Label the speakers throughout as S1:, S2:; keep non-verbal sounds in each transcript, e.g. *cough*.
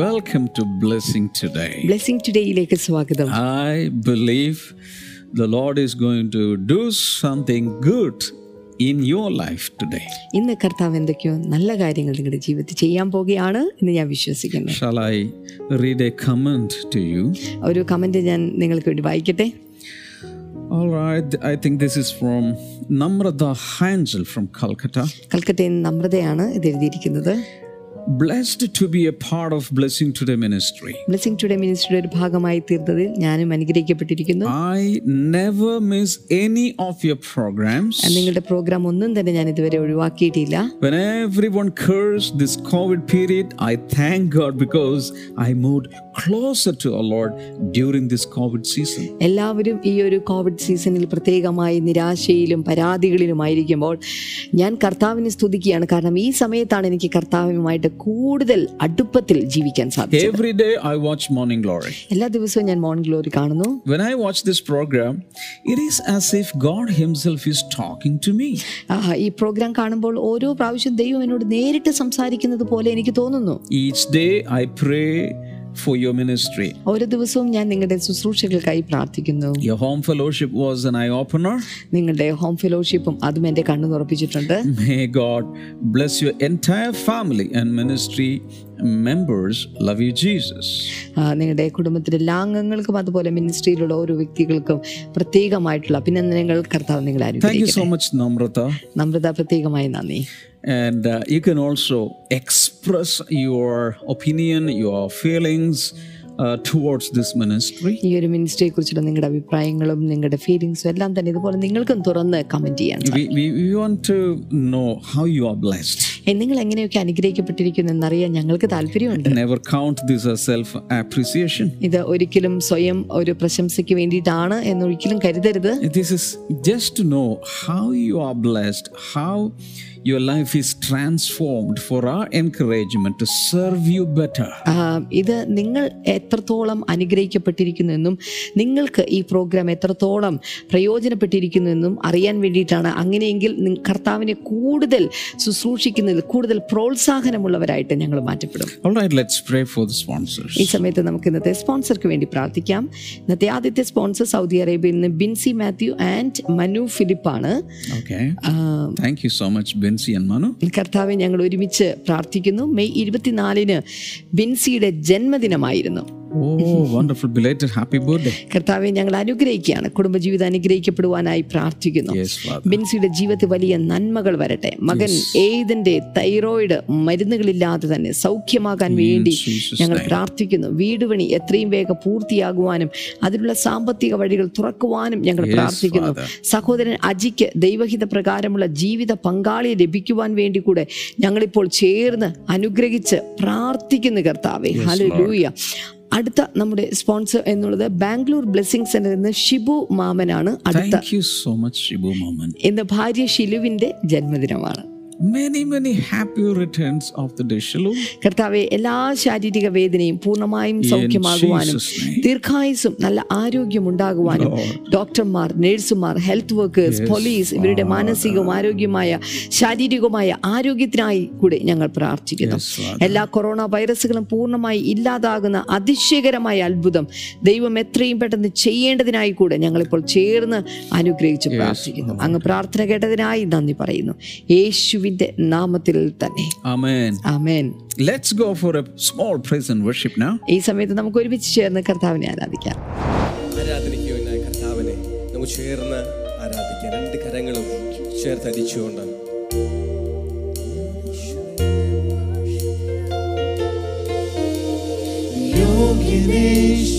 S1: Welcome to Blessing Today.
S2: Blessing ടുഡേയിലേക്ക് സ്വാഗതം
S1: I believe the Lord is going to do something good in your life today.
S2: ഇന്ന് കർത്താവ് എന്തൊക്കെയോ നല്ല കാര്യങ്ങൾ നിങ്ങളുടെ ജീവിതത്തിൽ ചെയ്യാൻ പോകുകയാണ് എന്ന് ഞാൻ വിശ്വസിക്കുന്നു
S1: Shall I read a comment to you?
S2: ഒരു കമന്റ് ഞാൻ നിങ്ങൾക്ക് വേണ്ടി വായിക്കട്ടെ
S1: All right, I think this is from Namrata Hansel from Calcutta.
S2: കൽക്കട്ടയിൽ നിന്ന് നമ്രതയാണ് ഇത് എഴുതിയിരിക്കുന്നത്
S1: Blessed to be a part of Blessing Today ministry.
S2: Blessing today മിനിസ്ട്രിയുടെ ഒരു ഭാഗമായി തീർന്നതിൽ ഞാനും അനുഗ്രഹിക്കപ്പെട്ടിരിക്കുന്നു
S1: I never miss any of your programs.
S2: നിങ്ങളുടെ പ്രോഗ്രാം ഒന്നും തന്നെ ഞാൻ ഇതുവരെ ഒഴിവാക്കിയിട്ടില്ല
S1: When everyone cursed this COVID period, I thank God because I moved closer to our Lord during this COVID season.
S2: എല്ലാവരും ഈ ഒരു കോവിഡ് സീസണിൽ പ്രത്യേകമായി നിരാശയിലും പരാതികളിലുമായിരിക്കുമ്പോൾ ഞാൻ കർത്താവിനെ സ്തുതിക്കുകയാണ് കാരണം ഈ സമയത്താണ് എനിക്ക് കർത്താവുമായിട്ട് കൂടുതൽ അടുപ്പത്തിൽ ജീവിക്കാൻ സാധിക്കും
S1: every I watch morning glory
S2: എല്ലാ ദിവസവും ഞാൻ മോർണിംഗ് ഗ്ലോറി കാണുന്നു.
S1: When I watch this program it is as if God himself is talking to me
S2: ആ ഈ പ്രോഗ്രാം കാണുമ്പോൾ ഓരോ പ്രാവശ്യം ദൈവം എന്നോട് നേരിട്ട് സംസാരിക്കുന്നത് പോലെ എനിക്ക് തോന്നുന്നു.
S1: Each day I pray for your ministry.
S2: ഓരോ ദിവസവും ഞാൻ നിങ്ങളുടെ ശുശ്രൂഷകൾക്കായി പ്രാർത്ഥിക്കുന്നു
S1: Your home fellowship was an eye opener.
S2: നിങ്ങളുടെ ഹോം ഫെലോഷിപ്പും അതും എൻ്റെ കണ്ണു തുറപ്പിച്ചിട്ടുണ്ട്
S1: May God bless your entire family and ministry members. Love you, Jesus.
S2: ആ, നിങ്ങളുടെ കുടുംബത്തിലെ എല്ലാ അംഗങ്ങൾക്കും അതുപോലെ മിനിസ്ട്രിയിലുള്ള ഓരോ വ്യക്തികൾക്കും പ്രത്യേകമായിട്ടുള്ള അഭിനന്ദനങ്ങൾ കർത്താവ് നിങ്ങളെ
S1: Thank you
S2: അനുഗ്രഹിക്കട്ടെ
S1: so much, Namrata.
S2: നമ്രത പ്രത്യേകമായി നന്ദി
S1: And uh, you can also express your opinion, your feelings uh, towards this ministry.
S2: ഈ ഒരു മിനിസ്ട്രിയെ കുറിച്ചുള്ള നിങ്ങളുടെ അഭിപ്രായങ്ങളും നിങ്ങളുടെ ഫീലിങ്സും എല്ലാം തന്നെ ഇതുപോലെ നിങ്ങൾക്കും തുറന്ന് കമന്റ് ചെയ്യാൻ
S1: We, we, we want to know how you are blessed.
S2: ഏ, നിങ്ങൾ എങ്ങനെയൊക്കെ അനുഗ്രഹിക്കപ്പെട്ടിരിക്കുന്നു എന്നറിയാൻ ഞങ്ങൾക്ക് താല്പര്യമുണ്ട്
S1: Never count this as self appreciation.
S2: ഇത് ഒരിക്കലും സ്വയം ഒരു പ്രശംസയ്ക്ക് വേണ്ടിയിട്ടാണ് എന്നൊരിക്കലും കരുതരുത്
S1: This is just to know how you are blessed, how your life is transformed for our encouragement to serve you better.
S2: ഇത് നിങ്ങൾ എത്രത്തോളം അനുഗ്രഹിക്കപ്പെട്ടിരിക്കുന്നു എന്നും നിങ്ങൾക്ക് ഈ പ്രോഗ്രാം എത്രത്തോളം പ്രയോജനപ്പെട്ടിരിക്കുന്നു എന്നും അറിയാൻ വേണ്ടിയിട്ടാണ് അങ്ങനെയെങ്കിൽ കർത്താവിനെ കൂടുതൽ ശുശ്രൂഷിക്കുന്നതിൽ കൂടുതൽ പ്രോത്സാഹനമുള്ളവരായിട്ട് ഞങ്ങൾ മാറ്റപ്പെടും. ഈ സമയത്ത് നമുക്ക് ഇന്നത്തെ സ്പോൺസർക്ക് വേണ്ടി പ്രാർത്ഥിക്കാം. ഇന്നത്തെ ആദ്യത്തെ സ്പോൺസർ സൗദി അറേബ്യയിൽ നിന്ന് ബിൻസി മാത്യു ആൻഡ് മനു ഫിലിപ്പ്
S1: ആണ് Thank you so much, Bensi and Manu.
S2: കർത്താവെ ഞങ്ങൾ ഒരുമിച്ച് പ്രാർത്ഥിക്കുന്നു. മെയ് ഇരുപത്തിനാലിന് ബിൻസിയുടെ ജന്മദിനമായിരുന്നു.
S1: Oh, wonderful belated happy birthday
S2: കർത്താവെ ഞങ്ങൾ അനുഗ്രഹിക്കുകയാണ്. കുടുംബജീവിതം അനുഗ്രഹിക്കപ്പെടുവാനായി പ്രാർത്ഥിക്കുന്നു. ബിൻസിയുടെ ജീവിതത്തിൽ വലിയ നന്മകൾ വരട്ടെ. മകൻ ഏതിന്റെ തൈറോയിഡ് മരുന്നുകളില്ലാതെ തന്നെ സൗഖ്യമാകാൻ വേണ്ടി ഞങ്ങൾ പ്രാർത്ഥിക്കുന്നു. വീടുപണി എത്രയും വേഗം പൂർത്തിയാകുവാനും അതിനുള്ള സാമ്പത്തിക വഴികൾ തുറക്കുവാനും ഞങ്ങൾ പ്രാർത്ഥിക്കുന്നു. സഹോദരൻ അജിക്ക് ദൈവഹിത പ്രകാരമുള്ള ജീവിത പങ്കാളിയെ ലഭിക്കുവാൻ വേണ്ടി കൂടെ ഞങ്ങളിപ്പോൾ ചേർന്ന് അനുഗ്രഹിച്ച് പ്രാർത്ഥിക്കുന്നു കർത്താവെ. ഹല്ലേലൂയ അടുത്ത നമ്മുടെ സ്പോൺസർ എന്നുള്ളത് ബാംഗ്ലൂർ ബ്ലെസ്സിംഗ് സെന്ററിൽ നിന്ന് ഷിബു മാമനാണ് അടുത്ത
S1: സോ മച്ച് ഷിബു മാമൻ Shibu Moman.
S2: ഭാര്യ ഷിലുവിന്റെ ജന്മദിനമാണ്
S1: Many, many happy returns of the day. Shalom.
S2: കർത്താവെ എല്ലാ ശാരീരിക വേദനയും പൂർണമായും സൗഖ്യമാകുവാനും. ദീർഘായുസും നല്ല ആരോഗ്യം ഉണ്ടാകുവാനും ഡോക്ടർമാർ നഴ്സുമാർ ഹെൽത്ത് വർക്കേഴ്സ് പോലീസ് ഇവരുടെ മാനസികവും ആരോഗ്യമായ ശാരീരികവുമായ ആരോഗ്യത്തിനായി കൂടി ഞങ്ങൾ പ്രാർത്ഥിക്കുന്നു. എല്ലാ കൊറോണ വൈറസുകളും പൂർണമായി ഇല്ലാതാകുന്ന അതിശയകരമായ അത്ഭുതം ദൈവം എത്രയും പെട്ടെന്ന് ചെയ്യേണ്ടതിനായി കൂടെ ഞങ്ങളിപ്പോൾ ചേർന്ന് അനുഗ്രഹിച്ച് പ്രാർത്ഥിക്കുന്നു അങ്ങ് പ്രാർത്ഥന കേട്ടതിനായി നന്ദി പറയുന്നു യേശുവിന്റെ നാമത്തിൽ തന്നെ.
S1: Amen.
S2: Amen.
S1: Let's go for a small praise and worship now
S2: ഈ സമയത്ത് നമുക്ക് ഒരുമിച്ച് ചേർന്ന് കർത്താവിനെ ആരാധിക്കാം.
S3: ആരാധനയ്ക്കുവാനായി കർത്താവിനെ നമുക്ക് ചേർന്ന് ആരാധിക്കാം. രണ്ട് കരങ്ങളും ചേർത്ത് അടിച്ചുകൊണ്ട്. യോഗ്യനേശുവേ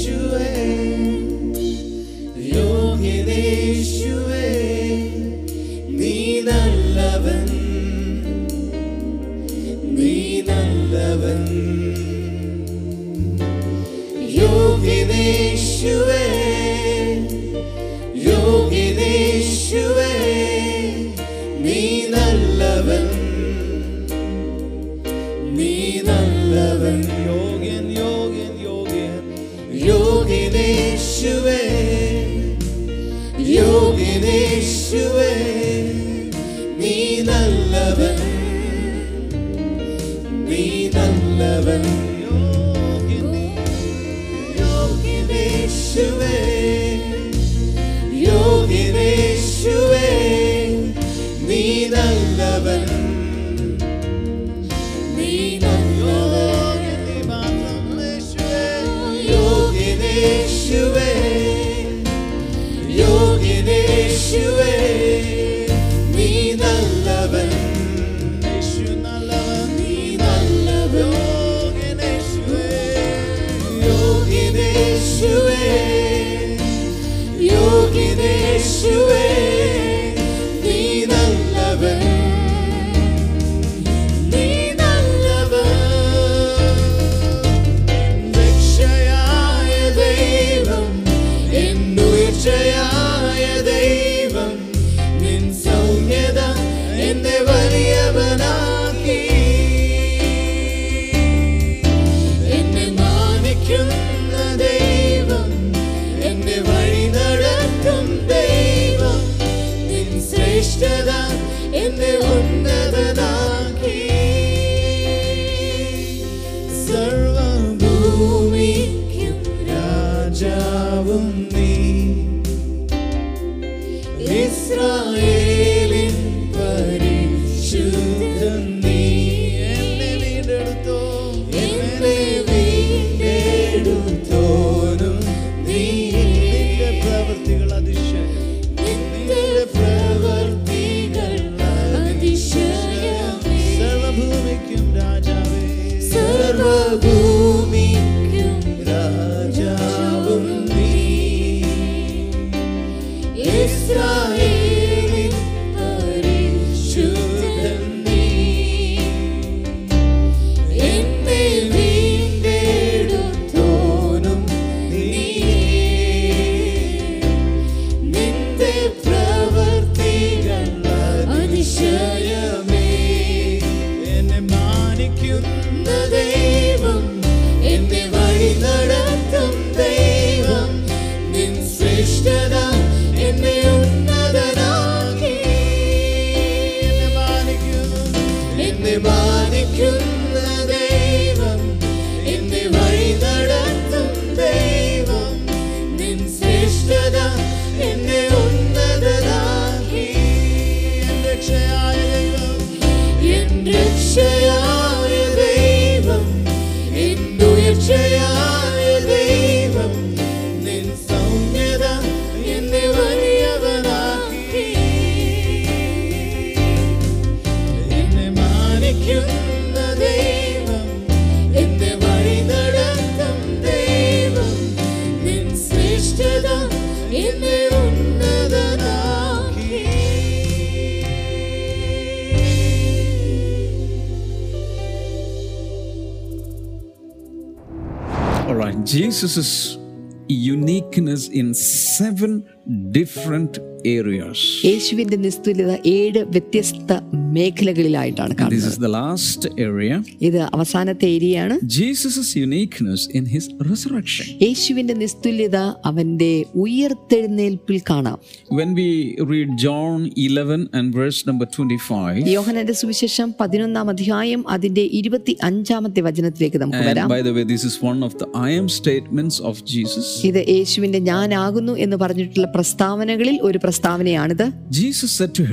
S1: uniqueness in seven different areas.
S2: യേശുവിന്റെ നിസ്തുല്യത ഏഴ് വ്യത്യസ്ത മേഖലകളിലായിട്ടാണ്
S1: This
S2: കാണുന്നത്
S1: is the last area.
S2: ഇത് അവസാനത്തെ ഏരിയയാണ്
S1: Jesus's uniqueness in his resurrection.
S2: യേശുവിന്റെ നിസ്തുല്യത അവന്റെ ഉയർത്തെഴുന്നേൽപ്പിൽ കാണാം
S1: When we read John 11 and verse number 25,
S2: യോഹനന്റെ സുവിശേഷം പതിനൊന്നാം അധ്യായം അതിന്റെ ഇരുപത്തി അഞ്ചാമത്തെ വചനത്തിലേക്ക് നമുക്ക് വരാം
S1: by the way, this is one of the I am statements of Jesus.
S2: ഇത് യേശുവിന്റെ ഞാനാകുന്നു എന്ന് പറഞ്ഞിട്ടുള്ള പ്രസ്താവനകളിൽ ഒരു പ്രസ്താവനയാണിത് ജീസസ് സെഡ്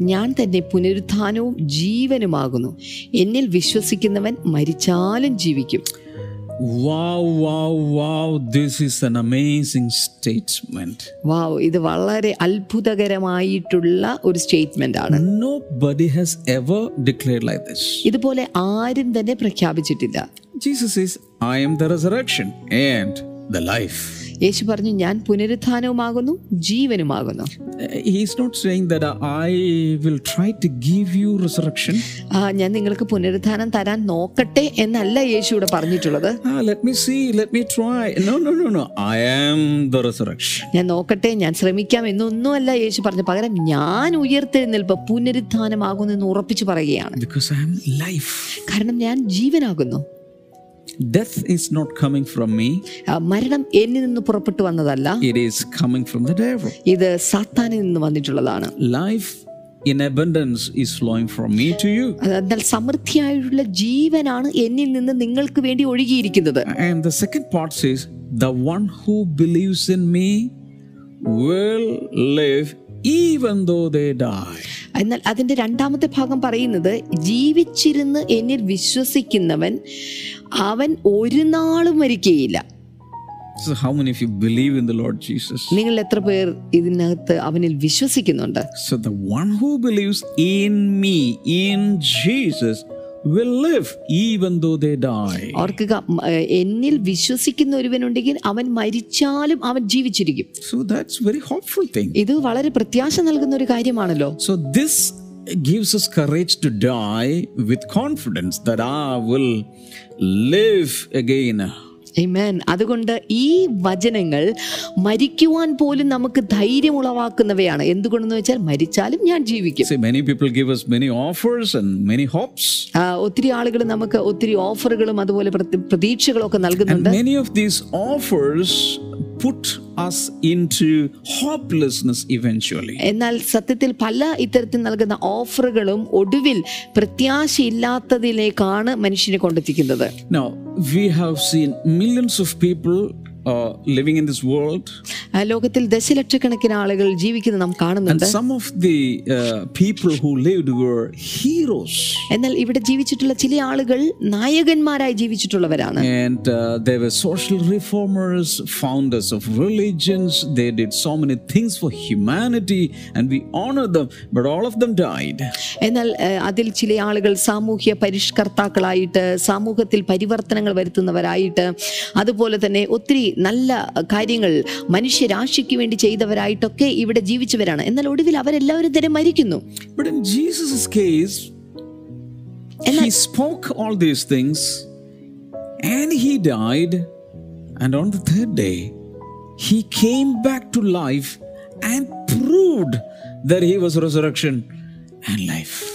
S2: ഞാൻ തന്നെ പുനരുത്ഥാനവും ജീവനുമാകുന്നു. എന്നിൽ വിശ്വസിക്കുന്നവൻ മരിച്ചാലും ജീവിക്കും.
S1: Wow, wow, wow. This is an amazing statement.
S2: വാവ് ഇത് വളരെ അത്ഭുതകരമായിട്ടുള്ള ഒരു സ്റ്റേറ്റ്മെന്റ് ആണ്
S1: Nobody has ever declared like this.
S2: ഇതുപോലെ ആരും തന്നെ പ്രഖ്യാപിച്ചിട്ടില്ല
S1: Jesus says, I am the resurrection and the life.
S2: യേശു പറഞ്ഞു ഞാൻ പുനരുത്ഥാനവുമാകുന്നു ജീവനുമാകുന്നു
S1: Uh, He's not saying that I will try to give you resurrection.
S2: ആ, ഞാൻ നിങ്ങൾക്ക് പുനരുത്ഥാനം തരാൻ നോക്കട്ടെ എന്നല്ല യേശു ഇവിടെ പറഞ്ഞിട്ടുള്ളത്
S1: Ah, let me see, let me try. No, no, no, no. I am the resurrection.
S2: ഞാൻ നോക്കട്ടെ ഞാൻ ശ്രമിക്കാം എന്നൊന്നുമല്ല യേശു പറഞ്ഞു പകരം ഞാൻ ഉയർത്തെഴുന്നേൽപ്പ് പുനരുത്ഥാനമാകുന്നു എന്ന് ഉറപ്പിച്ചു പറയുകയാണ്
S1: Because I am life.
S2: കാരണം ഞാൻ ജീവനാകുന്നു
S1: Death is not coming from me,
S2: ആ, മരണം എന്നിൽ നിന്ന് പുറപ്പെട്ടു വന്നതല്ല
S1: it is coming from the devil.
S2: ഇത് സാത്താനിൽ നിന്ന് വന്നിട്ടുള്ളതാണ്
S1: Life in abundance is flowing from me to you.
S2: അത് എന്നാൽ സമൃദ്ധിയായിട്ടുള്ള ജീവനാണ് എന്നിൽ നിന്ന് നിങ്ങൾക്ക് വേണ്ടി ഒഴുകിയിരിക്കുന്നത്
S1: And the second part says, The one who believes in me will live even though they die.
S2: എന്നാൽ അതിന്റെ രണ്ടാമത്തെ ഭാഗം പറയുന്നത് ജീവിച്ചിരുന്ന് എന്നിൽ വിശ്വസിക്കുന്നവൻ അവൻ ഒരു നാളും മരിക്കുകയില്ല
S1: So, how many of you believe in the Lord Jesus?
S2: നിങ്ങൾ എത്ര പേർ ഇതിനകത്ത് അവനിൽ വിശ്വസിക്കുന്നുണ്ട്
S1: So, the one who believes in me, in Jesus, will live even though they die.
S2: ഓർക്കുക എന്നിൽ വിശ്വസിക്കുന്ന ഒരുവനുണ്ടെങ്കിൽ അവൻ മരിച്ചാലും അവൻ ജീവിച്ചിരിക്കും
S1: So, that's very hopeful thing.
S2: ഇത് വളരെ പ്രത്യാശ നൽകുന്ന ഒരു കാര്യമാണല്ലോ
S1: So, this gives us courage to die with confidence that I will live again.
S2: Amen. അതുകൊണ്ട് ഈ വചനങ്ങൾ മരിക്കുവാൻ പോലും നമുക്ക് ധൈര്യം ഉളവാക്കുന്നവയാണ് എന്തുകൊണ്ടെന്ന് വെച്ചാൽ മരിച്ചാലും ഞാൻ ജീവിക്കും
S1: See, many people give us many offers and many hopes.
S2: ആ, ഒത്തിരി ആളുകൾ നമുക്ക് ഒത്തിരി ഓഫറുകളും അതുപോലെ പ്രതി- പ്രതീക്ഷകളും ഒക്കെ നൽകുന്നുണ്ട്
S1: many of these offers put us into hopelessness eventually.
S2: എന്നാൽ സത്യത്തിൽ പല ഇത്തരത്തിൽ നൽകുന്ന ഓഫറുകളും ഒടുവിൽ പ്രത്യാശയില്ലാത്തതിലേക്കാണ് മനുഷ്യനെ കൊണ്ടെത്തിക്കുന്നത്
S1: Now, we have seen millions of people uh, living in this world,
S2: ആ, ലോകത്തിൽ ദശലക്ഷക്കണക്കിന് ആളുകൾ ജീവിക്കുന്നത് നാം
S1: and
S2: കാണുന്നുണ്ട്
S1: some of the uh, people who lived were heroes.
S2: എന്നാൽ ഇവിടെ ജീവിച്ചിട്ടുള്ള ചില ആളുകൾ നായകന്മാരായി ജീവിച്ചിട്ടുള്ളവരാണ്
S1: And uh, they were social reformers, founders of religions. They did so many things for humanity, and we honor them, but all of them died.
S2: എന്നാൽ അതിൽ ചില ആളുകൾ സാമൂഹ്യ പരിഷ്കർത്താക്കളായിട്ട് സമൂഹത്തിൽ പരിവർത്തനങ്ങൾ വരുത്തുന്നവരായിട്ട് അതുപോലെ തന്നെ ഒത്തിരി നല്ല കാര്യങ്ങൾ മനുഷ്യരാശിക്ക് വേണ്ടി ചെയ്തവരായിട്ടൊക്കെ ഇവിടെ ജീവിച്ചവരാണ് എന്നാൽ ഒടുവിൽ അവരെല്ലാവരും തന്നെ മരിക്കുന്നു
S1: But Jesus' case, he spoke all these things and he died. And on the third day, he came back to life and proved that he was resurrection.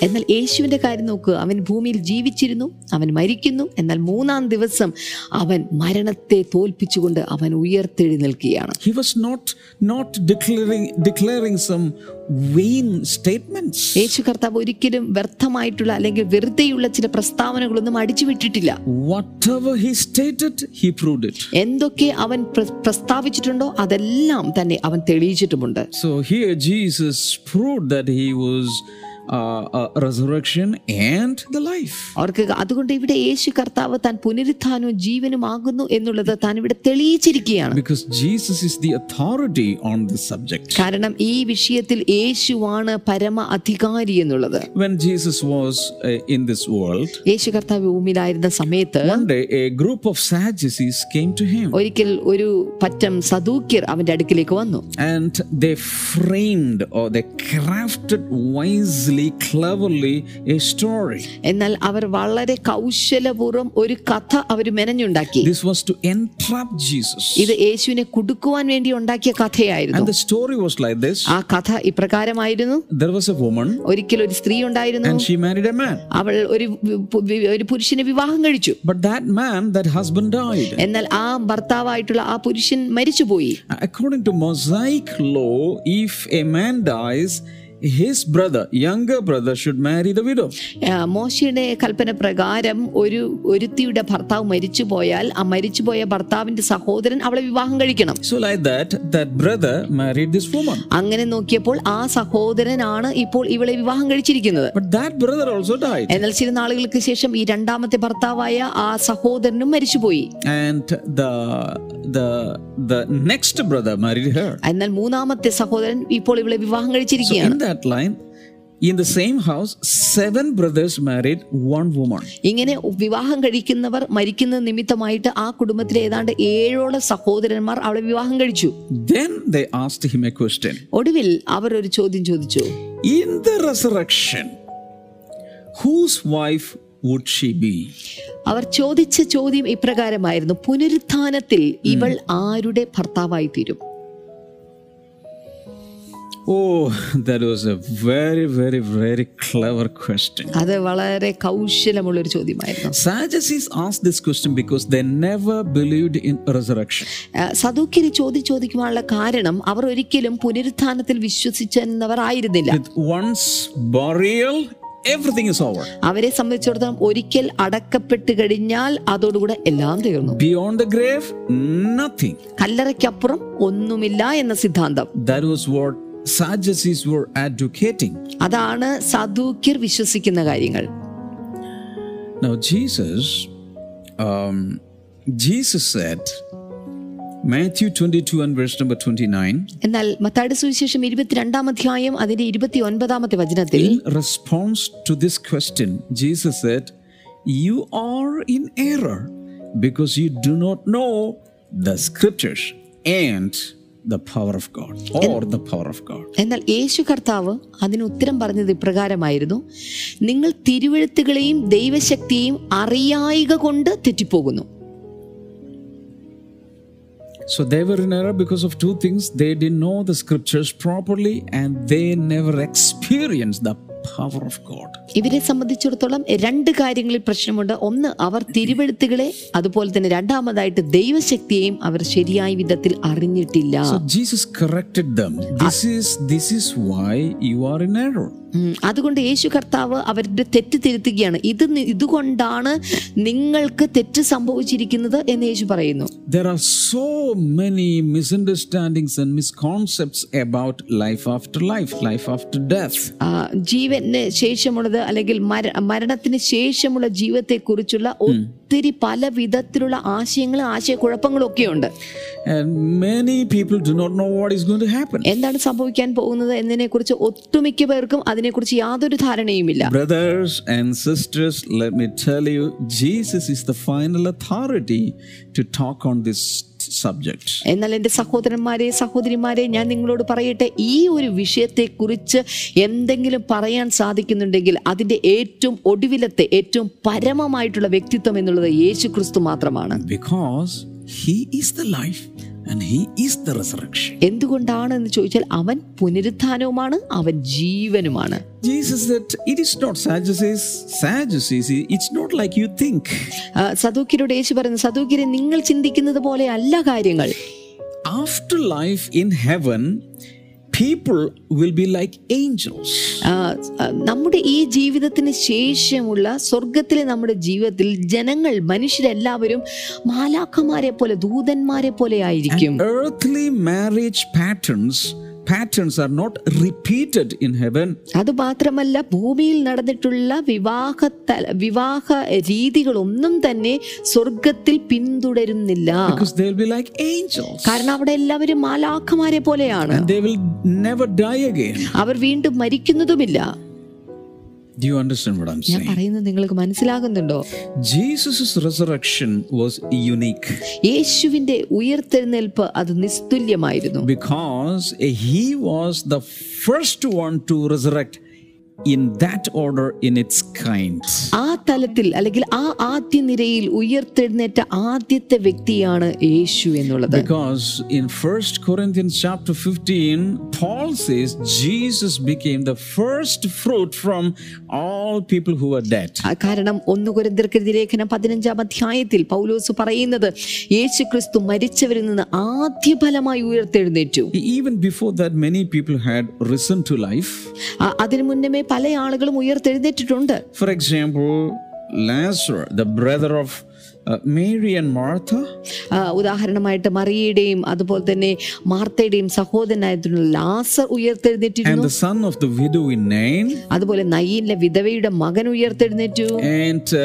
S2: എന്നാൽ യേശുവിന്റെ കാര്യം നോക്കുക അവൻ ഭൂമിയിൽ ജീവിച്ചിരുന്നു. അവൻ മരിക്കുന്നു. എന്നാൽ മൂന്നാം ദിവസം അവൻ മരണത്തെ തോൽപ്പിച്ചുകൊണ്ട് അവൻ ഉയർത്തെഴുന്നേൽക്കുകയാണ്.
S1: He was not not declaring declaring some vain statements
S2: യേശു കർത്താവ് ഒരിക്കലും വ്യർത്ഥമായിട്ടുള്ള അല്ലെങ്കിൽ വെറുതെയുള്ള ചില പ്രസ്താവനകളൊന്നും അടിച്ചു വിട്ടിട്ടില്ല.
S1: Whatever he stated, he proved it.
S2: എന്തൊക്കെ അവൻ പ്രസ്താവിച്ചിട്ടുണ്ടോ അതെല്ലാം തന്നെ അവൻ തെളിയിച്ചിട്ടുമുണ്ട്.
S1: So here Jesus proved that he uh, resurrection and the life.
S2: അവർക്ക് അതുകൊണ്ട് ഇവിടെ യേശു കർത്താവ് താൻ പുനരുത്ഥാനവും ജീവനുമാകുന്നു എന്നുള്ളത് താൻ ഇവിടെ തെളിയിച്ചിരിക്കുകയാണ്
S1: Because Jesus is the authority on this subject.
S2: കാരണം ഈ വിഷയത്തിൽ യേശുവാണ് പരമ അധികാരി എന്നുള്ളത്
S1: When Jesus was uh, in this world,
S2: യേശു കർത്താവ് ഭൂമിയിലായിരുന്ന സമയത്ത്
S1: one day a group of Sadducees came to him
S2: ഒരിക്കൽ ഒരു പറ്റം സദൂക്യർ അവന്റെ അടുക്കിലേക്ക് വന്നു
S1: and they framed or they crafted wisely, cleverly a story.
S2: എന്നാൽ അവർ വളരെ കൗശലപൂർവ്വം ഒരു കഥ അവർ മെനഞ്ഞുണ്ടാക്കി
S1: This was to entrap Jesus.
S2: ഇത് യേശുവിനെ കുടുക്കുവാൻ വേണ്ടി ഉണ്ടാക്കിയ കഥയായിരുന്നു
S1: And the story was like this
S2: ആ കഥ ഇപ്രകാരമായിരുന്നു
S1: there was a woman
S2: ഒരിക്കൽ ഒരു സ്ത്രീ ഉണ്ടായിരുന്നു
S1: and she married a man.
S2: അവൾ ഒരു വി- വി- ഒരു പുരുഷനെ വിവാഹം കഴിച്ചു
S1: But that man, that husband died.
S2: എന്നാൽ ആ ഭർത്താവായിട്ടുള്ള ആ പുരുഷൻ മരിച്ചുപോയി
S1: According to Mosaic law, if a man dies, his brother younger brother should marry the widow
S2: മോശയുടെ കൽപ്പന പ്രകാരം ഒരു ഒരുത്തിയുടെ ഭർത്താവ് മരിച്ചു പോയാൽ ആ മരിച്ചു പോയ ഭർത്താവിന്റെ സഹോദരൻ അവളെ വിവാഹം കഴിക്കണം.
S1: So like that that brother married this woman
S2: അങ്ങനെ നോക്കിയപ്പോൾ ആ സഹോദരനാണ് ഇപ്പോൾ ഇവളെ വിവാഹം കഴിച്ചിരിക്കുന്നത്.
S1: But that brother also died.
S2: എന്നാൽ ചില നാളുകൾക്ക് ശേഷം ഈ രണ്ടാമത്തെ ഭർത്താവായ ആ സഹോദരനും മരിച്ചുപോയി.
S1: And the the the next brother married her
S2: എന്നാൽ മൂന്നാമത്തെ സഹോദരൻ ഇപ്പോൾ ഇവളെ വിവാഹം കഴിച്ചിരിക്കുകയാണ്.
S1: That line, in the same house, seven brothers married one woman.
S2: ഇങ്ങനെ വിവാഹം കഴിക്കുന്നവർ മരിക്കുന്ന നിമിത്തമായിട്ട് ആ കുടുംബത്തിലെ ഏതാണ്ട് ഏഴോളം സഹോദരന്മാർ അവളെ വിവാഹം കഴിച്ചു
S1: Then they asked him a question.
S2: ഒടുവിൽ അവർ ഒരു ചോദ്യം ചോദിച്ചു
S1: In the resurrection, whose wife would she be?
S2: അവർ ചോദിച്ച ചോദ്യം ഇപ്രകാരമായിരുന്നു പുനരുത്ഥാനത്തിൽ ഇവൾ ആരുടെ ഭർത്താവായി തീരും
S1: Oh, that was a very, very, very clever question.
S2: അത് വളരെ കൗശലമുള്ള ഒരു ചോദ്യമായിരുന്നു
S1: Sadducees asked this question because they never believed in resurrection.
S2: ആ, സദൂക്യര് ചോദ്യം ചോദിക്കുവാനുള്ള കാരണം അവർ ഒരിക്കലും പുനരുത്ഥാനത്തിൽ വിശ്വസിച്ചെന്നവർ ആയിരുന്നില്ല
S1: With one's burial, everything is over.
S2: അവരെ സംബന്ധിച്ചിടത്തോളം ഒരിക്കൽ അടക്കപ്പെട്ട് കഴിഞ്ഞാൽ അതോടുകൂടെ എല്ലാം തീർന്നു
S1: Beyond the grave, nothing.
S2: കല്ലറയ്ക്കപ്പുറം ഒന്നുമില്ല എന്ന സിദ്ധാന്തം
S1: That was what Sadducees were advocating.
S2: അതാണ് സദൂക്യർ വിശ്വസിക്കുന്ന കാര്യങ്ങൾ
S1: Now, Jesus, um, Jesus said, Matthew 22 and verse number 29,
S2: എന്നാൽ മത്തായുടെ സുവിശേഷം ഇരുപത്തിരണ്ടാം അധ്യായം അതിന്റെ ഇരുപത്തി ഒൻപതാമത്തെ വചനത്തിൽ
S1: in response to this question, Jesus said, You are in error because you do not know the scriptures and the power of God or the power of God.
S2: എന്നാൽ യേശു കർത്താവ് അതിന് ഉത്തരം പറഞ്ഞത് ഇപ്രകാരമായിരുന്നു നിങ്ങൾ തിരുവഴുത്തുകളെയും ദൈവശക്തിയെയും അറിയായിക കൊണ്ട് തെറ്റിപ്പോകുന്നു
S1: So they were in error because of two things. They didn't know the scriptures properly and they never experienced the power of God.
S2: ഇവരെ സംബന്ധിച്ചിടത്തോളം രണ്ട് കാര്യങ്ങളിൽ പ്രശ്നമുണ്ട് ഒന്ന് അവർ തിരുവഴുത്തുകളെ അതുപോലെ തന്നെ രണ്ടാമതായിട്ട് ദൈവശക്തിയെയും അവർ ശരിയായ വിധത്തിൽ അറിഞ്ഞിട്ടില്ല
S1: So Jesus corrected them. This is this is why you are in error.
S2: അതുകൊണ്ട് യേശു കർത്താവ് അവരുടെ തെറ്റ് തിരുത്തുകയാണ് ഇത് ഇതുകൊണ്ടാണ് നിങ്ങൾക്ക് തെറ്റ് സംഭവിച്ചിരിക്കുന്നത് എന്ന് യേശു പറയുന്നു
S1: There are so many misunderstandings and misconceptions about life after life, life after death.
S2: ജീവന് ശേഷമുള്ളത് അല്ലെങ്കിൽ മര മരണത്തിന് ശേഷമുള്ള ജീവിതത്തെക്കുറിച്ചുള്ള ഒത്തിരി പല വിധത്തിലുള്ള ആശയങ്ങളും ആശയക്കുഴപ്പങ്ങളും ഒക്കെ ഉണ്ട്
S1: many people do not know what is going to happen.
S2: എന്താണ് സംഭവിക്കാൻ പോകുന്നത് എന്നതിനെ കുറിച്ച് ഒട്ടുമിക്ക പേർക്കും അതിനെക്കുറിച്ച് യാതൊരു ധാരണയുമില്ല.
S1: Brothers and sisters, let me tell you, Jesus is the final authority to talk on this subject.
S2: എന്നാൽ എന്റെ സഹോദരന്മാരെ സഹോദരിമാരെ ഞാൻ നിങ്ങളോട് പറയട്ടെ ഈ ഒരു വിഷയത്തെക്കുറിച്ച് എന്തെങ്കിലും പറയാൻ സാധിക്കുന്നുണ്ടെങ്കിൽ അതിന്റെ ഏറ്റവും ഒടുവിലത്തെ ഏറ്റവും പരമമായിട്ടുള്ള വ്യക്തിത്വം എന്നുള്ളത് യേശു ക്രിസ്തു മാത്രമാണ്
S1: Because he is the life and he is the resurrection.
S2: എന്തുകൊണ്ടാണ് എന്ന് ചോദിച്ചാൽ അവൻ പുനരുത്ഥാനവുമാണ് അവൻ ജീവനുമാണ്
S1: Jesus said, It is not Sadducees, Sadducees, it's not like you think.
S2: യേശു പറയുന്നു നിങ്ങൾ ചിന്തിക്കുന്നത് പോലെ അല്ല കാര്യങ്ങൾ
S1: After life in heaven, people will be like angels.
S2: നമ്മുടെ ഈ ജീവിതത്തിന് ശേഷമുള്ള സ്വർഗത്തിലെ നമ്മുടെ ജീവിതത്തിൽ ജനങ്ങൾ മനുഷ്യരെല്ലാവരും മാലാഖമാരെ പോലെ ദൂതന്മാരെ പോലെ ആയിരിക്കും
S1: Earthly marriage patterns patterns are not repeated in heaven.
S2: അതുമാത്രമല്ല ഭൂമിയിൽ നടന്നിട്ടുള്ള വിവാഹ വിവാഹ രീതികളൊന്നും തന്നെ സ്വർഗത്തിൽ പിന്തുടരുന്നില്ല
S1: Because they'll be like angels.
S2: കാരണം അവിടെ എല്ലാവരും മാലാഖമാരെ പോലെയാണ്
S1: And they will never die again.
S2: അവർ വീണ്ടും മരിക്കുന്നതുമില്ല
S1: Do you understand what I'm
S2: ഞാൻ
S1: saying?
S2: പറയുന്നത് നിങ്ങൾക്ക് മനസ്സിലാകുന്നുണ്ടോ
S1: Jesus' resurrection was unique
S2: യേശുവിന്റെ ഉയർത്തെഴുന്നേൽപ്പ് അത് നിസ്തുല്യമായിരുന്നു
S1: because he was the first one to resurrect in that order in its kind.
S2: ആ തലത്തിൽ അല്ലെങ്കിൽ ആ ആദ്യ നിരയിൽ ഉയർത്തെഴുന്നേറ്റ ആദ്യത്തെ വ്യക്തിയാണ് യേശു എന്നുള്ളത്
S1: Because in First Corinthians chapter 15, Paul says Jesus became the first fruit from all people who were dead.
S2: ആ കാരണം ഒന്ന് കുരന്തിർക്കെഴുതി ലേഖനം പതിനഞ്ചാം അധ്യായത്തിൽ പൗലോസ് പറയുന്നത് യേശു ക്രിസ്തു മരിച്ചവരിൽ നിന്ന് ആദ്യ ഫലമായി ഉയർത്തെഴുന്നേറ്റു
S1: Even before that, many people had risen to life.
S2: ആ- അതിനു മുന്നമേ പല ആളുകളും ഉയർത്തെഴുന്നേറ്റിട്ടുണ്ട്.
S1: For example Lazarus the brother of uh, and Martha
S2: ഉദാഹരണമായിട്ട് മറിയയുടെയും അതുപോലെ തന്നെ മാർത്തയുടെയും സഹോദരനായിട്ടുള്ള Lazarus ഉയർത്തെഴുന്നേറ്റിരുന്നു.
S1: The son of the widow in Nain
S2: അതുപോലെ നയീനിലെ വിധവയുടെ മകൻ ഉയർത്തെഴുന്നേറ്റു.
S1: And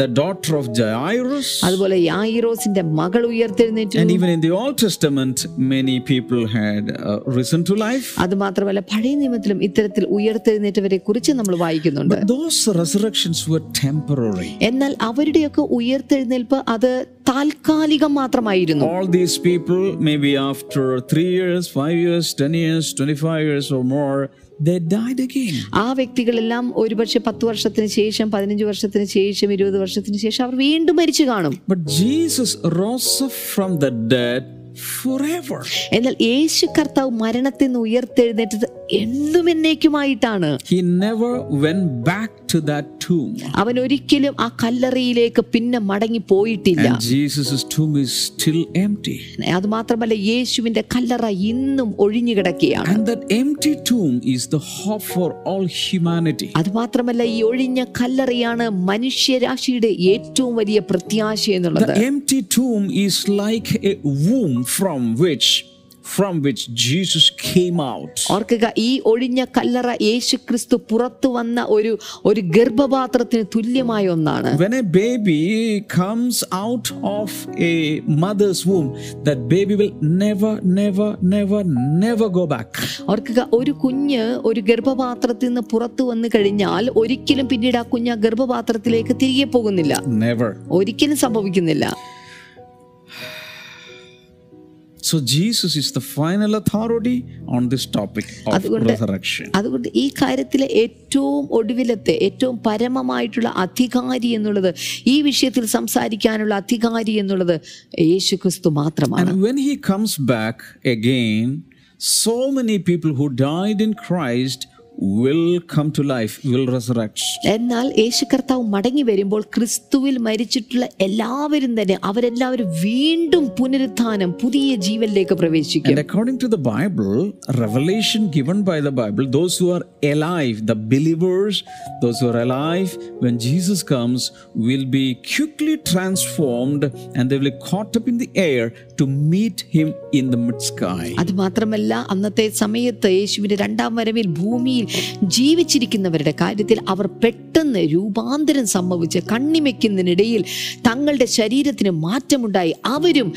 S1: the daughter of of
S2: അതുപോലെ യായിറോസിന്റെ മകൾ ഉയർത്തെഴുന്നേറ്റു.
S1: And even in the Old Testament many people had uh, risen to life.
S2: അത് മാത്രമല്ല പഴയ നിയമത്തിലും ഇത്തരത്തിൽ ഉയർത്തെഴുന്നേറ്റവരെ കുറിച്ച് നമ്മൾ വായിക്കുന്നുണ്ട്.
S1: Those resurrections were temporary.
S2: എന്നാൽ അവരുടെയൊക്കെ ഉയർത്തെഴുന്നേൽപ്പ് അത് താൽക്കാലികം മാത്രമായിരുന്നു
S1: All these people, maybe after three years, five years, 10 years, 25 years or more, they died again.
S2: ആ വ്യക്തികളെല്ലാം ഒരുപക്ഷെ പത്ത് വർഷത്തിന് ശേഷം പതിനഞ്ച് വർഷത്തിന് ശേഷം ഇരുപത് വർഷത്തിന് ശേഷം അവർ വീണ്ടും മരിച്ചു കാണും
S1: But Jesus rose up from the dead forever.
S2: എന്നാൽ യേശു കർത്താവ് മരണത്തിൽ നിന്ന് ഉയർത്തെഴുന്നേറ്റത് എന്നും എന്നേക്കുമായിട്ടാണ്. അവൻ ഒരിക്കലും ആ കല്ലറയിലേക്ക് പിന്നെ മടങ്ങി പോയിട്ടില്ല അത് മാത്രമല്ല യേശുവിന്റെ കല്ലറ ഇന്നും ഒഴിഞ്ഞു കിടക്കുകയാണ്. അത് മാത്രമല്ല ഈ ഒഴിഞ്ഞ കല്ലറയാണ് മനുഷ്യരാശിയുടെ ഏറ്റവും വലിയ പ്രത്യാശ എന്നുള്ളത്.
S1: From which Jesus came out.
S2: ഓർക്കുക ഈ ഒഴിഞ്ഞ കല്ലറ യേശു ക്രിസ്തു പുറത്തു വന്ന ഒരു ഒരു ഗർഭപാത്രത്തിന് തുല്യമായ ഒന്നാണ്
S1: When a baby comes out of a mother's womb, that baby will never, never, never, never go back.
S2: ഓർക്കുക ഒരു കുഞ്ഞ് ഒരു ഗർഭപാത്രത്തിൽ നിന്ന് പുറത്തു വന്നു കഴിഞ്ഞാൽ ഒരിക്കലും പിന്നീട് ആ കുഞ്ഞ് ആ ഗർഭപാത്രത്തിലേക്ക് തിരികെ പോകുന്നില്ല
S1: Never.
S2: ഒരിക്കലും സംഭവിക്കുന്നില്ല
S1: So Jesus is the final authority on this topic of
S2: അതുകൊണ്ട്
S1: resurrection.
S2: അതുകൊണ്ട് ഈ കാര്യത്തിലെ ഏറ്റവും ഒടുവിലത്തെ ഏറ്റവും പരമമായിട്ടുള്ള അധികാരി എന്നുള്ളത് ഈ വിഷയത്തിൽ സംസാരിക്കാനുള്ള അധികാരി എന്നുള്ളത് യേശു ക്രിസ്തു മാത്രമാണ്
S1: And when he comes back again, so many people who died in Christ will come to life, will resurrect.
S2: എന്നാൽ യേശു കർത്താവ് മടങ്ങി വരുമ്പോൾ ക്രിസ്തുവിൽ മരിച്ചിട്ടുള്ള എല്ലാവരും തന്നെ അവരെല്ലാവരും വീണ്ടും പുനരുത്ഥാനം പുതിയ ജീവനിലേക്ക് പ്രവേശിക്കും
S1: And according to the Bible, revelation given by the Bible, those who are alive, the believers, those who are alive, when Jesus comes, will be quickly transformed and they will be caught up in the air to meet him in the mid sky.
S2: അത് മാത്രമല്ല അന്നത്തെ സമയത്ത് യേശുവിന്റെ രണ്ടാം വരവിൽ ഭൂമിയിൽ ജീവിച്ചിരിക്കുന്നവരുടെ കാര്യത്തിൽ അവർ പെട്ടെന്ന് രൂപാന്തരം സംഭവിച്ച് കണ്ണിമയ്ക്കുന്നതിനിടയിൽ തങ്ങളുടെ ശരീരത്തിന് മാറ്റമുണ്ടായി അവരും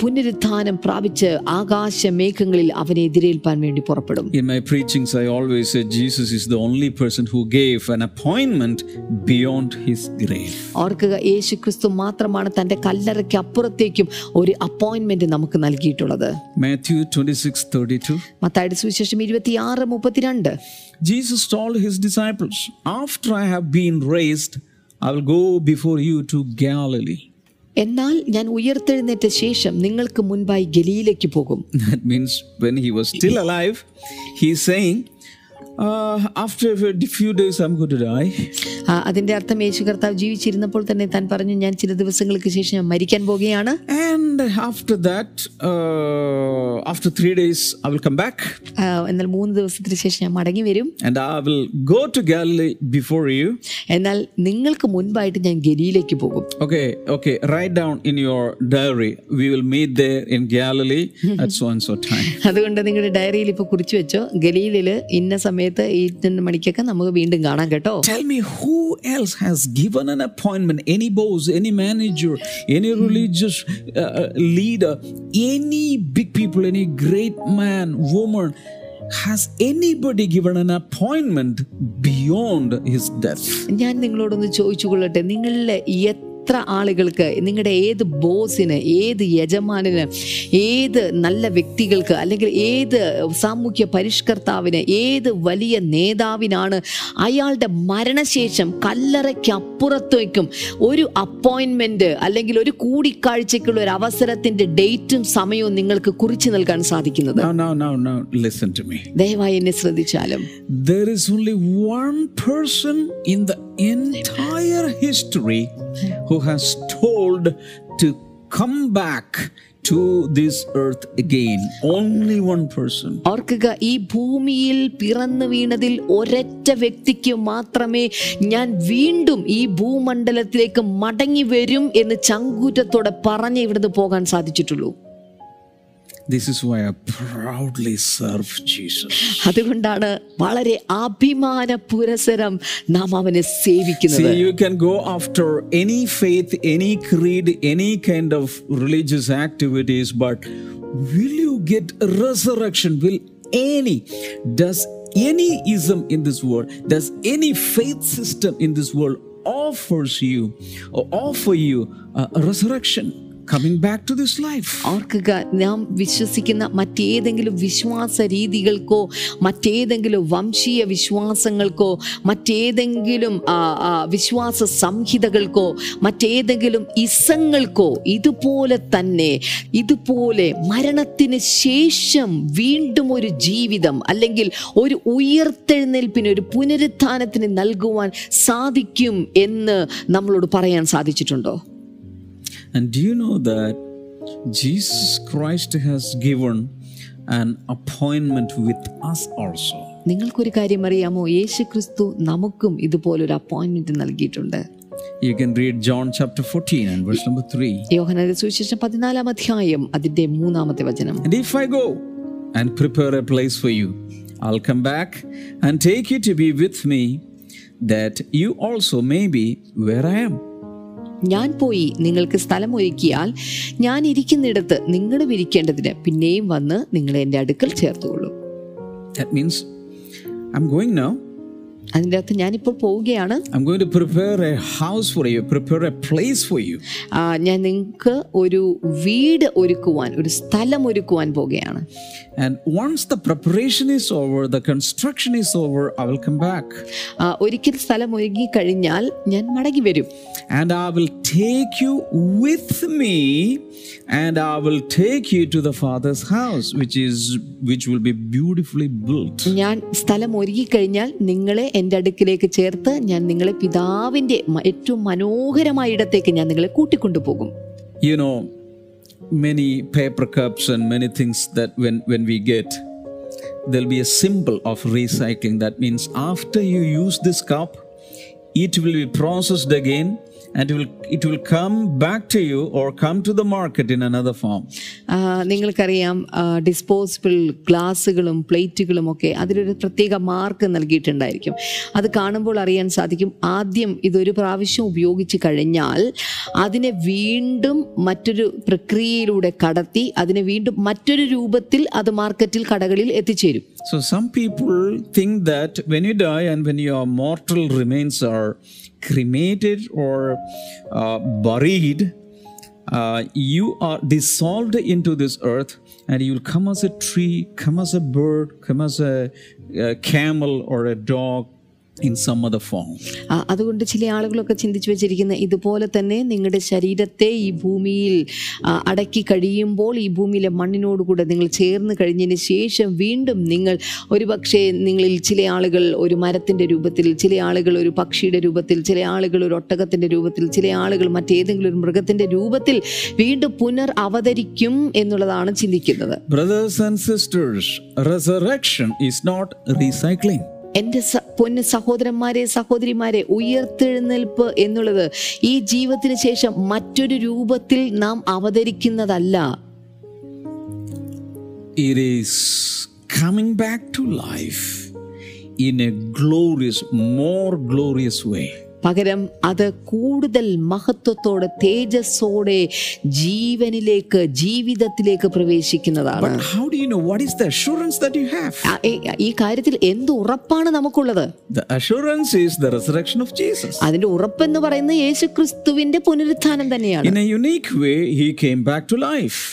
S2: പുനരുത്ഥാനം പ്രാപിച്ച് ആകാശ മേഘങ്ങളിൽ അവനെ എതിരേൽപ്പാൻ വേണ്ടി പുറപ്പെടും
S1: In my preachings, I always say Jesus is the only person who gave an appointment beyond his grave.
S2: ഓർക്കുക യേശു ക്രിസ്തു മാത്രമാണ് തന്റെ കല്ലറയ്ക്ക് അപ്പുറത്തേക്കും ഒരു അപ്പോയിന്റ്മെന്റ് നമുക്ക് നൽകിയിട്ടുള്ളത്
S1: Matthew 26 32.
S2: മത്തായുടെ സുവിശേഷം ഇരുപത്തിയാറ് മുപ്പത്തിരണ്ട്
S1: Jesus told his disciples, After I have been raised, I will go before you to Galilee.
S2: എന്നാൽ ഞാൻ ഉയർത്തെഴുന്നേറ്റ ശേഷം നിങ്ങൾക്ക് മുൻപായി ഗലീലയ്ക്ക് പോകും
S1: That means when he was still alive, he's saying,
S2: അതിന്റെ അർത്ഥം യേശു കർത്താവ് ജീവിച്ചിരുന്നപ്പോൾ തന്നെ താൻ പറഞ്ഞു ഞാൻ ചില ദിവസങ്ങൾക്ക് ശേഷം ഞാൻ മരിക്കാൻ പോകുകയാണ്
S1: And after that, uh, after three days, I will come back
S2: ആ, എന്നാൽ മൂന്ന് ദിവസത്തിന് ശേഷം ഞാൻ മടങ്ങി വരും
S1: and I will go to Galilee before you.
S2: എന്നാൽ നിങ്ങൾക്ക് മുൻപായിട്ട് ഞാൻ ഗലിയിലേക്ക് പോകും
S1: Okay, okay. Write down in your diary. We will meet there in Galilee at so and so time. *laughs*
S2: അതുകൊണ്ട് നിങ്ങളുടെ ഡയറിയിൽ ഇപ്പോൾ കുറിച്ചു വെച്ചോ ഗലീലിൽ ഇന്ന സമയത്ത് ഈ ഇന്ന മണിക്കൊക്കെ നമുക്ക് വീണ്ടും കാണാം കേട്ടോ
S1: Tell me who else has given an appointment? Any boss, any manager, any religious uh, uh, leader, any big people, any great man, woman. Has anybody given an appointment beyond his death?
S2: ഞാൻ നിങ്ങളോടൊന്ന് ചോദിച്ചു കൊള്ളട്ടെ നിങ്ങളിലെ എത്ര ആളുകൾക്ക് നിങ്ങളുടെ ഏത് ബോസിന് ഏത് യജമാനിന് ഏത് നല്ല വ്യക്തികൾക്ക് അല്ലെങ്കിൽ ഏത് സാമൂഹ്യ പരിഷ്കർത്താവിന് ഏത് വലിയ നേതാവിനാണ് അയാളുടെ മരണശേഷം കല്ലറയ്ക്കപ്പുറത്തേക്കും ഒരു അപ്പോയിൻമെന്റ് അല്ലെങ്കിൽ ഒരു കൂടിക്കാഴ്ചയ്ക്കുള്ള ഒരു അവസരത്തിന്റെ ഡേറ്റും സമയവും നിങ്ങൾക്ക് കുറിച്ച് നൽകാൻ സാധിക്കുന്നത്. ദയവായി എന്നെ ശ്രദ്ധിച്ചാലും.
S1: There is only one person in the entire history who has told to come back to this earth again. Only one person.
S2: ഓർക്കുക ഈ ഭൂമിയിൽ പിറന്നു വീണതിൽ ഒരൊറ്റ വ്യക്തിക്ക് മാത്രമേ ഞാൻ വീണ്ടും ഈ ഭൂമണ്ഡലത്തിലേക്ക് മടങ്ങി വരും എന്ന് ചങ്കൂറ്റത്തോടെ പറഞ്ഞ് ഇവിടുന്ന് പോകാൻ സാധിച്ചിട്ടുള്ളൂ അതുകൊണ്ടാണ് വളരെ അഭിമാന പുരസരം നാം അവനെ സേവിക്കുന്നത്
S1: See, you can go after any faith, any creed, any kind of religious activities, but will you get resurrection? Will any, does any ism in this world, does any faith system in this world offers you or offer you a a resurrection? Coming back to this life.
S2: ഓർക്കുക നാം വിശ്വസിക്കുന്ന മറ്റേതെങ്കിലും വിശ്വാസ രീതികൾക്കോ മറ്റേതെങ്കിലും വംശീയ വിശ്വാസങ്ങൾക്കോ മറ്റേതെങ്കിലും വിശ്വാസ സംഹിതകൾക്കോ മറ്റേതെങ്കിലും ഇസങ്ങൾക്കോ ഇതുപോലെ തന്നെ ഇതുപോലെ മരണത്തിന് ശേഷം വീണ്ടും ഒരു ജീവിതം അല്ലെങ്കിൽ ഒരു ഉയർത്തെഴുന്നേൽപ്പിന് ഒരു പുനരുത്ഥാനത്തിന് നൽകുവാൻ സാധിക്കും എന്ന് നമ്മളോട് പറയാൻ സാധിച്ചിട്ടുണ്ടോ
S1: And do you know that Jesus Christ has given an appointment with us also?
S2: നിങ്ങൾക്കൊരു കാര്യം അറിയാമോ യേശു ക്രിസ്തു നമുക്കും ഇതുപോലൊരു അപ്പോയിന്റ്മെന്റ് നൽകിയിട്ടുണ്ട്
S1: You can read John chapter 14 and verse number 3.
S2: യോഹനന്റെ സുവിശേഷം പതിനാലാം അധ്യായം അതിന്റെ മൂന്നാമത്തെ വചനം
S1: And if I go and prepare a place for you, I'll come back and take you to be with me, that you also may be where I am.
S2: ഞാൻ പോയി നിങ്ങൾക്ക് സ്ഥലം ഒരുക്കിയാൽ ഞാൻ ഇരിക്കുന്നിടത്ത് നിങ്ങളും ഇരിക്കേണ്ടതിന് പിന്നെയും വന്ന് നിങ്ങളെ എന്റെ അടുക്കൽ ചേർത്തുകൊള്ളും
S1: That means I'm going now.
S2: അതിൻ്റെ അർത്ഥം ഞാനിപ്പോൾ പോവുകയാണ്
S1: I'm going to prepare a house for you, prepare a place for you.
S2: ആ, ഞാൻ നിങ്ങൾക്ക് ഒരു വീട് ഒരുക്കുവാൻ ഒരു സ്ഥലം ഒരുക്കുവാൻ പോവുകയാണ്
S1: And once the preparation is over, the construction is over, I will come back.
S2: ആ, ഒരിക്കൽ സ്ഥലം ഒരുങ്ങി കഴിഞ്ഞാൽ ഞാൻ മടങ്ങി വരും
S1: and I will take you with me and I will take you to the father's house which is which will be beautifully built
S2: ഞാൻ സ്ഥലം ഒരുക്കി കഴിഞ്ഞാൽ നിങ്ങളെ എന്റെ അടുക്കിലേക്ക് ചേർത്ത് ഞാൻ നിങ്ങളെ പിതാവിന്റെ ഏറ്റവും മനോഹരമായ ഇടത്തേക്ക് ഞാൻ നിങ്ങളെ കൂട്ടിക്കൊണ്ടുപോകും
S1: you know many paper cups and many things that when when we get there'll be a symbol of recycling that means after you use this cup it will be processed again and it will it will come back to you or come to the market in another form.
S2: ആ, നിങ്ങൾക്കറിയാം disposable ഗ്ലാസ്സുകളും പ്ലേറ്റുകളും ഒക്കെ അതിലൊരു പ്രത്യേക mark നൽകിയിട്ടുണ്ടായിരിക്കും. അത് കാണുമ്പോൾ അറിയാൻ സാധിക്കും ആദ്യം ഇതൊരു പ്രാവശ്യം ഉപയോഗിച്ച് കഴിഞ്ഞാൽ അതിനെ വീണ്ടും മറ്റൊരു പ്രക്രിയയിലൂടെ കടത്തി അതിനെ വീണ്ടും മറ്റൊരു രൂപത്തിൽ അത് മാർക്കറ്റിൽ കടകളിൽ എത്തിച്ചേരും.
S1: So some people think that when you die and when your mortal remains are cremated or uh, buried, uh, you are dissolved into this earth and you will come as a tree, come as a bird, come as a, a camel or a dog, in some other form.
S2: ആ, അതുകൊണ്ട് ചില ആളുകളൊക്കെ ചിന്തിച്ചു വെച്ചിരിക്കുന്ന ഇതുപോലെ തന്നെ നിങ്ങളുടെ ശരീരത്തെ ഈ ഭൂമിയിൽ അടക്കി കഴിയുമ്പോൾ ഈ ഭൂമിയിലെ മണ്ണിനോടുകൂടെ നിങ്ങൾ ചേർന്ന് കഴിഞ്ഞതിന് ശേഷം വീണ്ടും നിങ്ങൾ ഒരുപക്ഷെ നിങ്ങളിൽ ചില ആളുകൾ ഒരു മരത്തിന്റെ രൂപത്തിൽ ചില ആളുകൾ ഒരു പക്ഷിയുടെ രൂപത്തിൽ ചില ആളുകൾ ഒരു ഒട്ടകത്തിന്റെ രൂപത്തിൽ ചില ആളുകൾ മറ്റേതെങ്കിലും ഒരു മൃഗത്തിന്റെ രൂപത്തിൽ വീണ്ടും പുനർ അവതരിക്കും എന്നുള്ളതാണ് ചിന്തിക്കുന്നത്
S1: brothers and sisters resurrection is not recycling.
S2: എന്റെ പൊന്ന് സഹോദരന്മാരെ സഹോദരിമാരെ ഉയർത്തെഴുന്നേൽപ്പ് എന്നുള്ളത് ഈ ജീവിതത്തിന് ശേഷം മറ്റൊരു രൂപത്തിൽ നാം അവതരിക്കുന്നതല്ല
S1: glorious more glorious way to life in a glorious, more glorious way.
S2: പകരം അത് കൂടുതൽ മഹത്വത്തോടെ തേജസ്സോടെ ജീവനിലേക്ക് ജീവിതത്തിലേക്ക് പ്രവേശിക്കുന്നതാണ്. ഈ കാര്യത്തിൽ എന്ത് ഉറപ്പാണ് നമുക്കുള്ളത്? അതിന്റെ ഉറപ്പ് എന്ന് പറയുന്നത് യേശു ക്രിസ്തുവിന്റെ പുനരുദ്ധാനം തന്നെയാണ്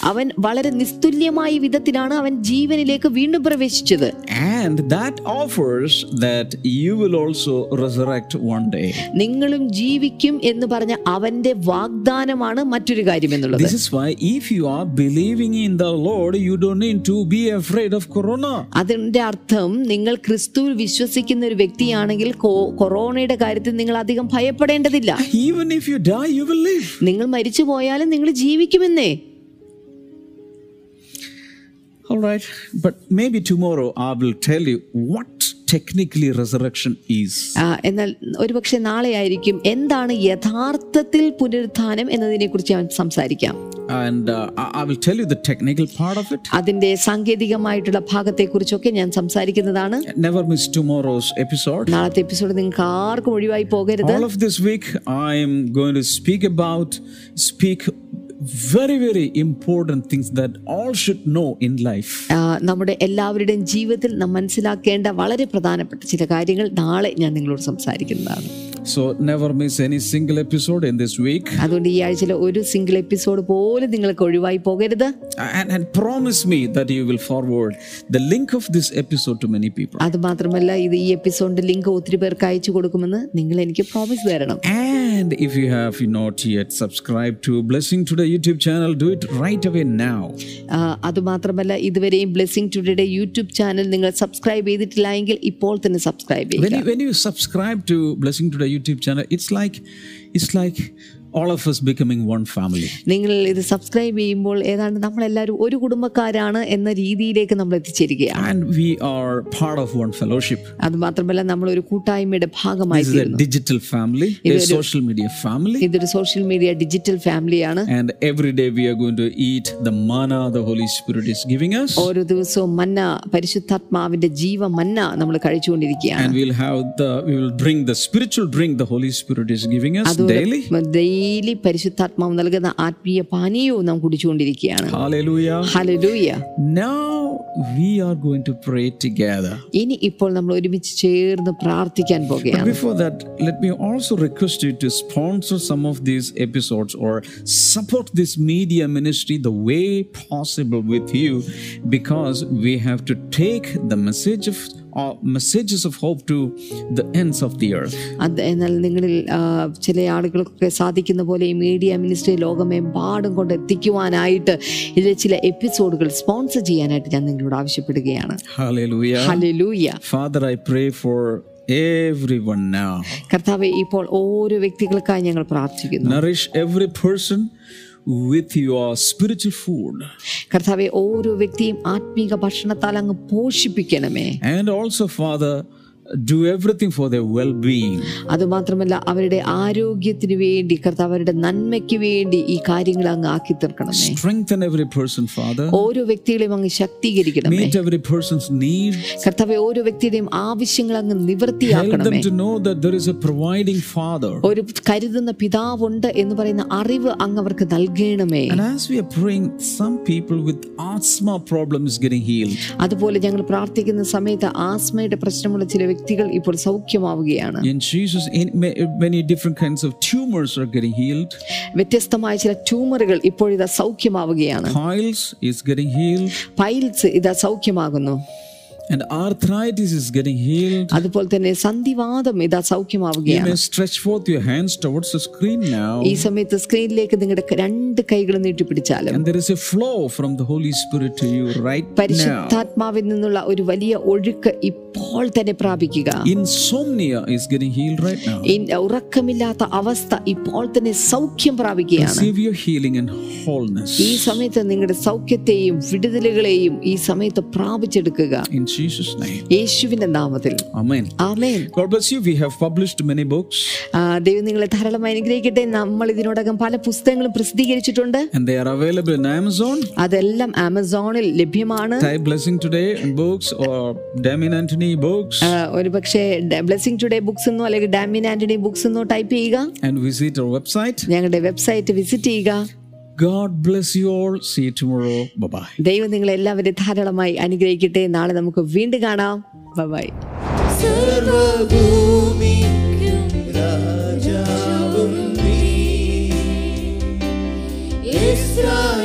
S2: അവൻ വളരെ നിസ്തുല്യമായ വിധത്തിലാണ് അവൻ ജീവനിലേക്ക് വീണ്ടും പ്രവേശിച്ചത്.
S1: And that offers that you will also resurrect one day
S2: നിങ്ങളും ജീവിക്കും എന്ന് പറഞ്ഞ അവന്റെ വാഗ്ദാനമാണ് മറ്റൊരു കാര്യം എന്നുള്ളത്. അതിന്റെ അർത്ഥം നിങ്ങൾ ക്രിസ്തുവിൽ വിശ്വസിക്കുന്ന ഒരു വ്യക്തിയാണെങ്കിൽ കൊറോണയുടെ കാര്യത്തിൽ നിങ്ങൾ അധികം ഭയപ്പെടേണ്ടതില്ല.
S1: Even if you die you will
S2: നിങ്ങൾ മരിച്ചു പോയാലും നിങ്ങൾ ജീവിക്കുമെന്നേ.
S1: Alright but maybe tomorrow I will tell you what technically resurrection is.
S2: എന്നാൽ ഒരുപക്ഷെ നാളെ ആയിരിക്കും എന്താണ് യഥാർത്ഥത്തിൽ പുനരുത്ഥാനം എന്നതിനെ കുറിച്ച് ഞാൻ സംസാരിക്കാം
S1: uh, I I will tell you the technical part of it.
S2: അതിന്റെ സാങ്കേതികമായിട്ടുള്ള ഭാഗത്തെക്കുറിച്ചൊക്കെ ഞാൻ സംസാരിക്കുന്നതാണ്
S1: Never miss tomorrow's episode.
S2: നാളത്തെ എപ്പിസോഡ് നിങ്ങൾക്ക് ആർക്കും ഒഴിവായി പോകരുത്
S1: All of this week, I am going to speak about, speak very, very important things that all should know in life.
S2: നമ്മുടെ എല്ലാവരുടെയും ജീവിതത്തിൽ നാം മനസ്സിലാക്കേണ്ട വളരെ പ്രധാനപ്പെട്ട ചില കാര്യങ്ങൾ നാളെ ഞാൻ നിങ്ങളോട് സംസാരിക്കുന്നതാണ്
S1: So never miss any single episode in this week.
S2: അതുകൊണ്ട് ഈ ആഴ്ചയിലെ ഒരു സിംഗിൾ എപ്പിസോഡ് പോലും നിങ്ങൾക്ക് ഒഴിവായി പോകരുത്
S1: And, and promise me that you will forward the link of this episode to many people.
S2: അത് മാത്രമല്ല ഇത് ഈ എപ്പിസോഡിന്റെ ലിങ്ക് ഒത്തിരി പേർക്ക് അയച്ചു കൊടുക്കുമെന്ന് നിങ്ങൾ എനിക്ക് പ്രോമിസ് തരണം
S1: And if you have not yet subscribed to Blessing Today YouTube channel, do it right away now.
S2: ആ, അത് മാത്രമല്ല ഇതുവരെയും ബ്ലെസ്സിങ് ടുഡേയുടെ യൂട്യൂബ് ചാനൽ നിങ്ങൾ സബ്സ്ക്രൈബ് ചെയ്തിട്ടില്ല എങ്കിൽ ഇപ്പോൾ തന്നെ സബ്സ്ക്രൈബ്
S1: When
S2: ചെയ്യുക
S1: you, when you subscribe to Blessing Today YouTube channel, it's like it's like all of us becoming one family.
S2: നിങ്ങൾ ഇത് സബ്സ്ക്രൈബ് ചെയ്യുമ്പോൾ ഏതാണ്ട് നമ്മളെല്ലാവരും ഒരു കുടുംബക്കാരാണ് എന്ന രീതിയിലേക്ക് നമ്മൾ എത്തിച്ചേരുകയാണ്
S1: And we are part of one fellowship.
S2: അത് മാത്രമല്ല നമ്മൾ ഒരു കൂട്ടായ്മയുടെ ഭാഗമായി
S1: a digital family, a social media family.
S2: ഇതൊരു സോഷ്യൽ മീഡിയ ഡിജിറ്റൽ ഫാമിലിയാണ്
S1: And every day we are going to eat the manna the Holy Spirit is giving us.
S2: ഓരോ ദിവസവും മന്ന പരിശുദ്ധാത്മാവിന്റെ ജീവ മന്ന നമ്മൾ കഴിച്ചുകൊണ്ടിരിക്കുകയാണ്
S1: And we'll have the, we will drink the spiritual drink the Holy Spirit is giving us daily.
S2: Daily പരിശുദ്ധാത്മാവ് നൽകുന്ന ആത്മീയ പാനീയവും നാം കുടിച്ചുകൊണ്ടിരിക്കുകയാണ്
S1: Hallelujah.
S2: Hallelujah
S1: Now we are going to pray together.
S2: ഇനി ഇപ്പോൾ നമ്മൾ ഒരുമിച്ച് ചേർന്ന് പ്രാർത്ഥിക്കാൻ
S1: But
S2: പോകുകയാണ്
S1: before that, let me also request you to sponsor some of these episodes or support this media ministry the way possible with you because we have to take the message of uh, messages of hope to the ends of the earth.
S2: എന്നാൽ നിങ്ങളിൽ ചില ആളുകൾക്കൊക്കെ സാധിക്കുന്ന പോലെ ഈ media ministry ലോകമെമ്പാടും കൊണ്ട് എത്തിക്കുവാനായിട്ട് ഇതിലെ ചില എപ്പിസോഡുകൾ സ്പോൺസർ ചെയ്യാനായിട്ട് ഞാൻ നിങ്ങളോട് ആവശ്യപ്പെടുകയാണ്
S1: I pray for everyone now.
S2: കർത്താവെ ഇപ്പോൾ ഓരോ വ്യക്തികൾക്കായി ഞങ്ങൾ പ്രാർത്ഥിക്കുന്നു
S1: Nourish every person with your spiritual food.
S2: കർത്താവെ ഓരോ വ്യക്തിയും ആത്മീക ഭക്ഷണത്താൽ അങ്ങ് പോഷിപ്പിക്കണമേ
S1: And also, Father, do everything for their well being.
S2: അതുമാത്രമല്ല അവരുടെ ആരോഗ്യത്തിന് വേണ്ടി കർത്താവ് അവരുടെ നന്മയ്ക്ക് വേണ്ടി ഈ കാര്യങ്ങൾ അങ്ങ് ആക്കി
S1: തീർക്കണം.
S2: ഓരോ വ്യക്തികളെയും അങ്ങ് ശക്തീകരിക്കണം
S1: Meet every person's need.
S2: കർത്താവെ ഓരോ വ്യക്തിയുടെയും ആവശ്യങ്ങൾ അങ്ങ്
S1: നിവൃത്തിയാക്കണം.
S2: ഒരു കരുതുന്ന പിതാവുണ്ട് എന്ന് പറയുന്ന അറിവ് അങ്ങ് അവർക്ക് നൽകണമേ. അതുപോലെ ഞങ്ങൾ പ്രാർത്ഥിക്കുന്ന സമയത്ത് ആസ്മയുടെ പ്രശ്നമുള്ള ചില വ്യക്തികൾ ഇപ്പോൾ സൗഖ്യമാവുകയാണ്. വ്യത്യസ്തമായ ചില ട്യൂമറുകൾ ഇപ്പോൾ ഇത് സൗഖ്യമാവുകയാണ് സൗഖ്യമാകുന്നു.
S1: And arthritis is getting healed.
S2: അതുപോലെ തന്നെ സന്ധിവാദം ഇതാ
S1: You
S2: സൗഖ്യമാവുകയാണ്
S1: may stretch forth your hands towards the screen now.
S2: ഈ സമയത്ത് സ്ക്രീനിലേക്ക് നിങ്ങളുടെ രണ്ട് കൈകൾ നീട്ടിപ്പിടിച്ചാലും
S1: And there is a flow from the Holy Spirit to you right now.
S2: പരിശുദ്ധാത്മാവിൽ നിന്നുള്ള ഒരു വലിയ ഒഴുക്ക് ഇപ്പോൾ തന്നെ പ്രാപിക്കുക
S1: Insomnia is getting healed right now.
S2: ഉറക്കമില്ലാത്ത അവസ്ഥ ഇപ്പോൾ തന്നെ സൗഖ്യം പ്രാപിക്കുകയാണ്
S1: Receive your healing and wholeness.
S2: ഈ സമയത്ത് നിങ്ങളുടെ സൗഖ്യത്തെയും വിടുതലുകളെയും ഈ സമയത്ത് പ്രാപിച്ചെടുക്കുക
S1: In Jesus' name.
S2: യേശുവിന്റെ നാമത്തിൽ
S1: Amen.
S2: Amen
S1: God bless you. We have published many books
S2: ദൈവം നിങ്ങളെ ധാരാളമായി അനുഗ്രഹിക്കട്ടെ നമ്മൾ ഇതിനോടകം പല പുസ്തകങ്ങളും പ്രസിദ്ധീകരിച്ചിട്ടുണ്ട്
S1: and they are available in Amazon.
S2: അതെല്ലാം ആമസോണിൽ ലഭ്യമാണ്
S1: Type Blessing Today and books or Damien Anthony books
S2: ഒരുപക്ഷേ ഒരു പക്ഷേ ബ്ലെസ്സിംഗ് ടുഡേ ബുക്സ് എന്നോ അല്ലെങ്കിൽ ഡാമിൻ ആന്റണി ബുക്സ് എന്നോ ടൈപ്പ് ചെയ്യുക
S1: and visit our website.
S2: ഞങ്ങളുടെ വെബ്സൈറ്റ് വിസിറ്റ് ചെയ്യുക
S1: God bless you all See tomorrow tomorrow. Bye bye.
S2: ദൈവം നിങ്ങളെ എല്ലാവരെയും ധാരാളമായി അനുഗ്രഹിക്കട്ടെ. നാളെ നമുക്ക് വീണ്ടും കാണാം. ബൈ
S3: സർവഭൂമിക്കും രാജാവും നീ. ഇസ്രായേലിൻ